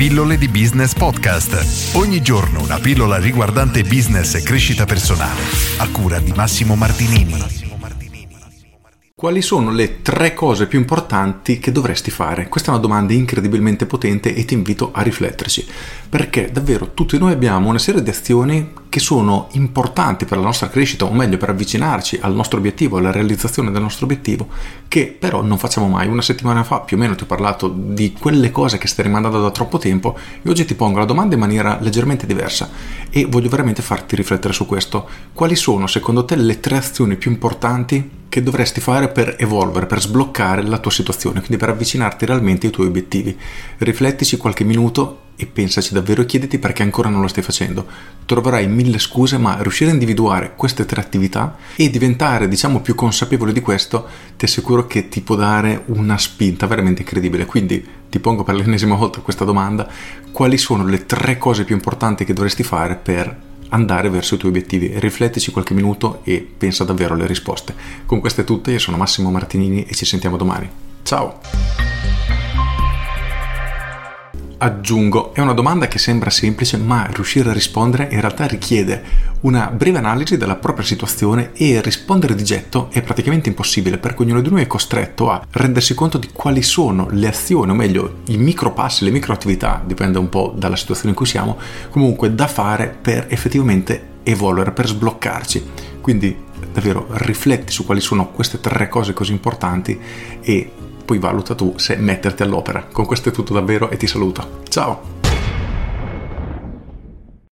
Pillole di Business Podcast. Ogni giorno una pillola riguardante business e crescita personale. A cura di Massimo Martinini. Quali sono le tre cose più importanti che dovresti fare? Questa è una domanda incredibilmente potente e ti invito a rifletterci, perché davvero tutti noi abbiamo una serie di azioni che sono importanti per la nostra crescita, o meglio per avvicinarci al nostro obiettivo, alla realizzazione del nostro obiettivo, che però non facciamo mai. Una settimana fa più o meno ti ho parlato di quelle cose che stai rimandando da troppo tempo e oggi ti pongo la domanda in maniera leggermente diversa e voglio veramente farti riflettere su questo. Quali sono secondo te le tre azioni più importanti che dovresti fare per evolvere, per sbloccare la tua situazione, quindi per avvicinarti realmente ai tuoi obiettivi. Riflettici qualche minuto e pensaci davvero e chiediti perché ancora non lo stai facendo. Troverai mille scuse, ma riuscire a individuare queste tre attività e diventare, diciamo, più consapevole di questo, ti assicuro che ti può dare una spinta veramente incredibile. Quindi ti pongo per l'ennesima volta questa domanda: quali sono le tre cose più importanti che dovresti fare per andare verso i tuoi obiettivi. Riflettici qualche minuto e pensa davvero alle risposte. Con queste tutte, io sono Massimo Martinini e ci sentiamo domani. Ciao! Aggiungo, è una domanda che sembra semplice, ma riuscire a rispondere in realtà richiede una breve analisi della propria situazione e rispondere di getto è praticamente impossibile perché ognuno di noi è costretto a rendersi conto di quali sono le azioni, o meglio i micro passi, le micro attività, dipende un po' dalla situazione in cui siamo, comunque da fare per effettivamente evolvere, per sbloccarci. Quindi davvero rifletti su quali sono queste tre cose così importanti e poi valuta tu se metterti all'opera. Con questo è tutto davvero e ti saluto. Ciao!